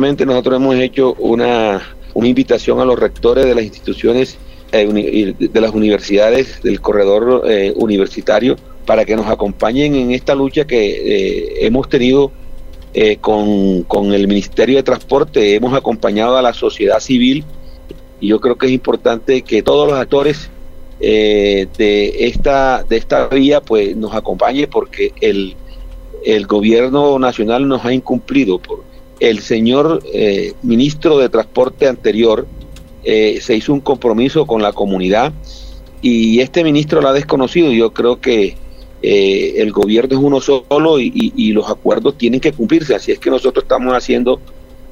nosotros hemos hecho una, una invitación a los rectores de las instituciones eh, de las universidades del corredor eh, universitario para que nos acompañen en esta lucha que eh, hemos tenido con, con, el Ministerio de Transporte, hemos acompañado a la sociedad civil y yo creo que es importante que todos los actores de esta de esta vía pues nos acompañen porque el, el gobierno nacional nos ha incumplido por el señor ministro de Transporte anterior eh, se hizo un compromiso con la comunidad y este ministro la ha desconocido. Yo creo que eh, el gobierno es uno solo y, los acuerdos tienen que cumplirse. Así es que nosotros estamos haciendo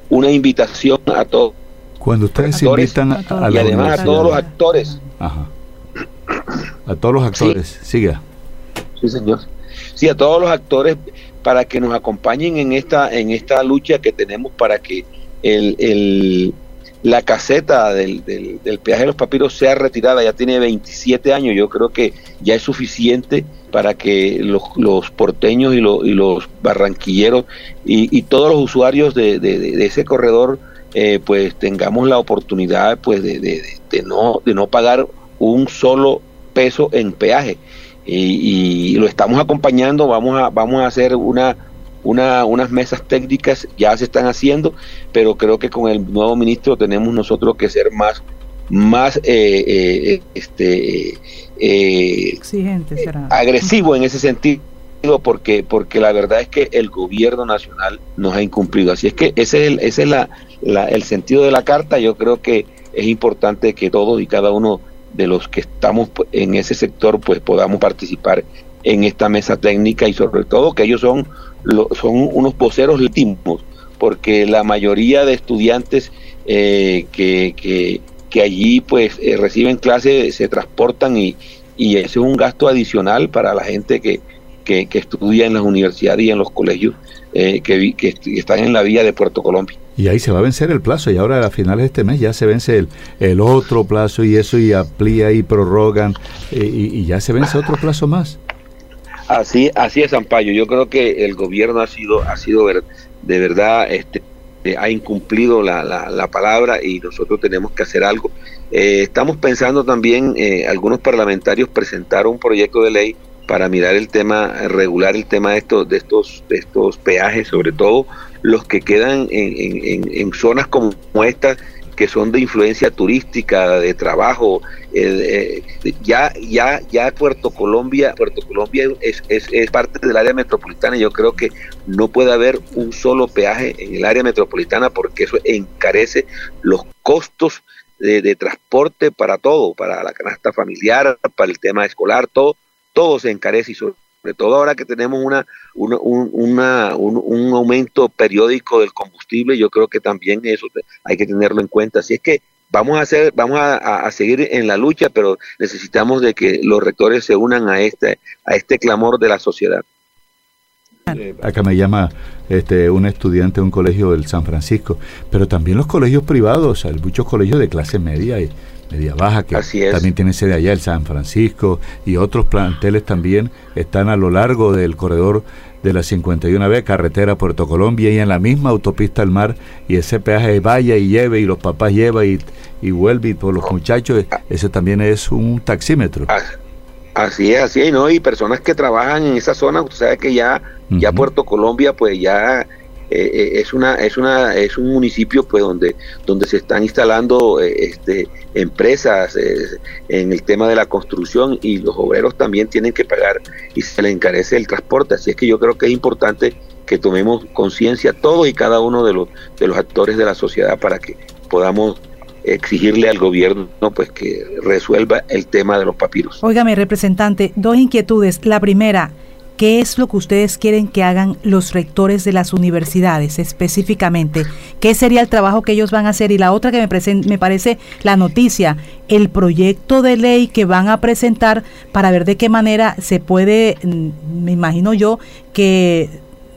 una invitación a todos. Cuando ustedes invitan a, y además a todos los actores. A todos los actores, siga. Sí, señor. Sí, a todos los actores para que nos acompañen en esta en esta lucha que tenemos para que el, la caseta del, del, peaje de los papiros sea retirada, ya tiene 27 años, yo creo que ya es suficiente para que los, porteños y, y los barranquilleros y, todos los usuarios de, de, ese corredor eh, pues tengamos la oportunidad pues de, no, de no pagar un solo peso en peaje. Y, y, lo estamos acompañando, vamos a, vamos a hacer una una, unas mesas técnicas ya se están haciendo, pero creo que con el nuevo ministro tenemos nosotros que ser más, más eh, eh, este, eh, Exigente, agresivo en ese sentido porque porque la verdad es que el gobierno nacional nos ha incumplido. Así es que ese es el, ese es la, el sentido de la carta. Yo creo que es importante que todos y cada uno de los que estamos en ese sector pues podamos participar en esta mesa técnica y sobre todo que ellos son son unos voceros legítimos, porque la mayoría de estudiantes eh, que, que, allí pues eh, reciben clases se transportan y, y ese es un gasto adicional para la gente que, que, estudia en las universidades y en los colegios eh, que, que, están en la vía de Puerto Colombia. Y ahí se va a vencer el plazo y ahora a finales de este mes ya se vence el, el otro plazo y eso y amplía y prorrogan y, ya se vence otro plazo más. Así, así es, Ampayo. Yo creo que el gobierno ha sido, ha sido de verdad, este, eh, ha incumplido la, la, palabra y nosotros tenemos que hacer algo. Eh, estamos pensando también, eh, algunos parlamentarios presentaron un proyecto de ley para mirar el tema, regular el tema de estos, de estos, de estos peajes, sobre todo los que quedan en, en, en zonas como estas que son de influencia turística, de trabajo. Eh, ya, ya, ya Puerto Colombia, Puerto Colombia es, es, parte del área metropolitana. Yo creo que no puede haber un solo peaje en el área metropolitana porque eso encarece los costos de transporte para todo, para la canasta familiar, para el tema escolar, todo, todo se encarece y sobre todo ahora que tenemos una, un, un, aumento periódico del combustible, yo creo que también eso hay que tenerlo en cuenta. Así es que vamos a hacer, vamos a, seguir en la lucha, pero necesitamos de que los rectores se unan a este, a este clamor de la sociedad. Acá me llama este, un estudiante de un colegio del San Francisco, pero también los colegios privados, hay muchos colegios de clase media y media baja, que también tiene sede allá, el San Francisco, y otros planteles también están a lo largo del corredor de la 51B, carretera Puerto Colombia, y en la misma autopista al mar, y ese peaje vaya y lleve, y los papás lleva y, y vuelve, y por los muchachos, ese también es un taxímetro. Así es, así es, ¿no? Y personas que trabajan en esa zona, usted sabe que ya, ya Puerto Colombia, pues ya eh, eh, es una es una es un municipio pues donde donde se están instalando eh, este empresas en el tema de la construcción y los obreros también tienen que pagar y se les encarece el transporte así es que yo creo que es importante que tomemos conciencia todos y cada uno de los de los actores de la sociedad para que podamos exigirle al gobierno pues que resuelva el tema de los papiros. Óigame, representante, dos inquietudes. La primera, ¿Qué es lo que ustedes quieren que hagan los rectores de las universidades específicamente? ¿Qué sería el trabajo que ellos van a hacer? Y la otra que me, me parece la noticia, el proyecto de ley que van a presentar para ver de qué manera se puede, mm, me imagino yo, que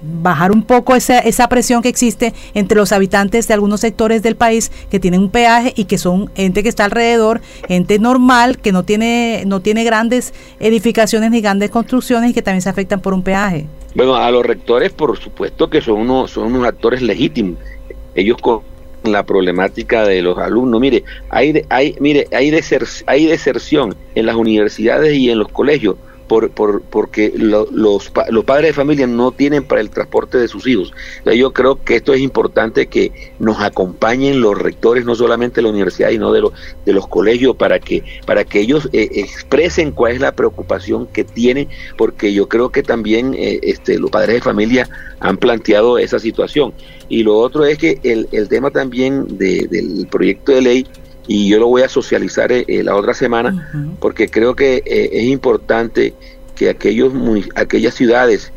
bajar un poco esa, esa presión que existe entre los habitantes de algunos sectores del país que tienen un peaje y que son gente que está alrededor, gente normal, que no tiene, no tiene grandes edificaciones ni grandes construcciones y que también se afectan por un peaje. Bueno, a los rectores por supuesto que son unos, son unos actores legítimos. ellos con la problemática de los alumnos. Mire, hay, hay, mire, hay, hay deserción en las universidades y en los colegios por, por, porque los, los padres de familia no tienen para el transporte de sus hijos. Yo creo que esto es importante que nos acompañen los rectores, no solamente de la universidad, sino de, los de los colegios, para que, para que ellos eh, expresen cuál es la preocupación que tienen, porque yo creo que también eh, este, los padres de familia han planteado esa situación. Y lo otro es que el, el tema también de, del proyecto de ley y yo lo voy a socializar eh, eh, la otra semana porque creo que eh, es importante que aquellos aquellas ciudades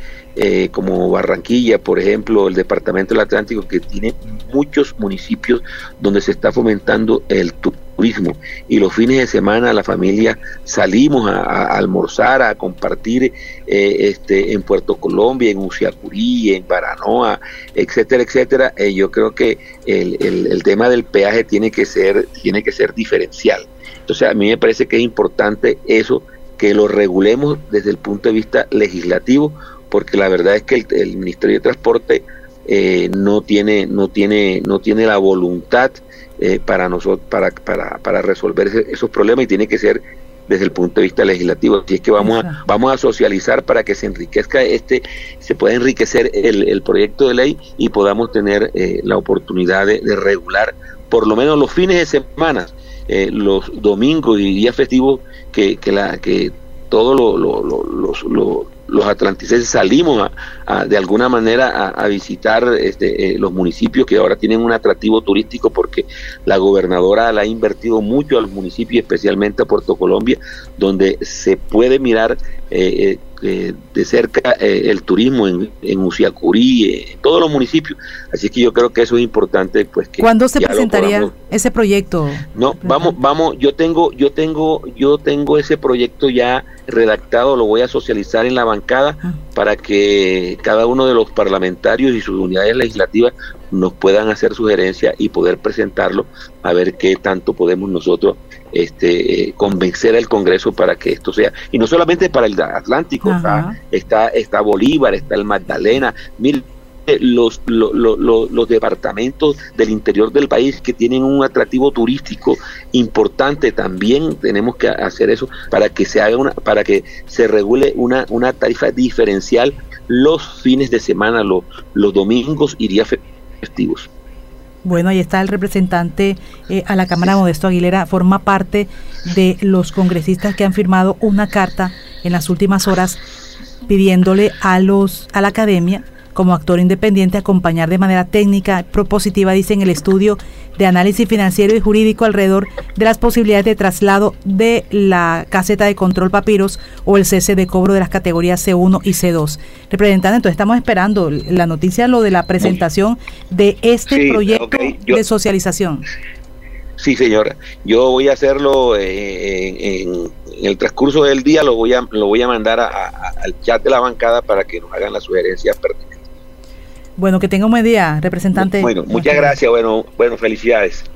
como Barranquilla, por ejemplo, el departamento del Atlántico, que tiene muchos municipios donde se está fomentando el turismo y los fines de semana la familia salimos a, almorzar, a compartir eh, este, en Puerto Colombia, en Uciacurí, en Baranoa, etcétera, etcétera. Eh, yo creo que el, el, tema del peaje tiene que ser, tiene que ser diferencial. Entonces a mí me parece que es importante eso, que lo regulemos desde el punto de vista legislativo, porque la verdad es que el, el Ministerio de Transporte eh, no tiene no tiene no tiene la voluntad eh, para nosotros para, para, para resolver esos problemas y tiene que ser desde el punto de vista legislativo. Así es que vamos a, vamos a socializar para que se enriquezca este, se pueda enriquecer el, el proyecto de ley y podamos tener eh, la oportunidad de, regular por lo menos los fines de semana, eh, los domingos y días festivos que, que, la, que todos los, los, los atlanticenses salimos a, de alguna manera a, visitar este, eh, los municipios que ahora tienen un atractivo turístico porque la gobernadora la ha invertido mucho a los municipios, especialmente a Puerto Colombia, donde se puede mirar eh, eh, de cerca el turismo en, en Uciacurí, en todos los municipios. Así que yo creo que eso es importante. pues que ¿Cuándo se presentaría ese proyecto? No, vamos, vamos, yo tengo, yo tengo, yo tengo ese proyecto ya redactado, lo voy a socializar en la bancada ah. para que cada uno de los parlamentarios y sus unidades legislativas nos puedan hacer sugerencias y poder presentarlo a ver qué tanto podemos nosotros este, convencer al Congreso para que esto sea. Y no solamente para el Atlántico, está, está Bolívar, está el Magdalena, mil los, los, departamentos del interior del país que tienen un atractivo turístico importante también tenemos que hacer eso para que se haga una para que se regule una, una tarifa diferencial los fines de semana los, los domingos y días festivos bueno, ahí está el representante eh, a la Cámara Modesto Aguilera, forma parte de los congresistas que han firmado una carta en las últimas horas pidiéndole a los a la academia como actor independiente acompañar de manera técnica, propositiva, dice en el estudio de análisis financiero y jurídico alrededor de las posibilidades de traslado de la caseta de control papiros o el cese de cobro de las categorías C1 y C2. Representante, entonces estamos esperando la noticia, lo de la presentación de este proyecto de socialización. Sí, señora. Yo voy a hacerlo eh, en, el transcurso del día, lo voy a, lo voy a mandar al chat de la bancada para que nos hagan las sugerencias pertinentes. Bueno, que tenga un buen día, representante. Bueno, muchas gracias. Bueno, bueno, felicidades.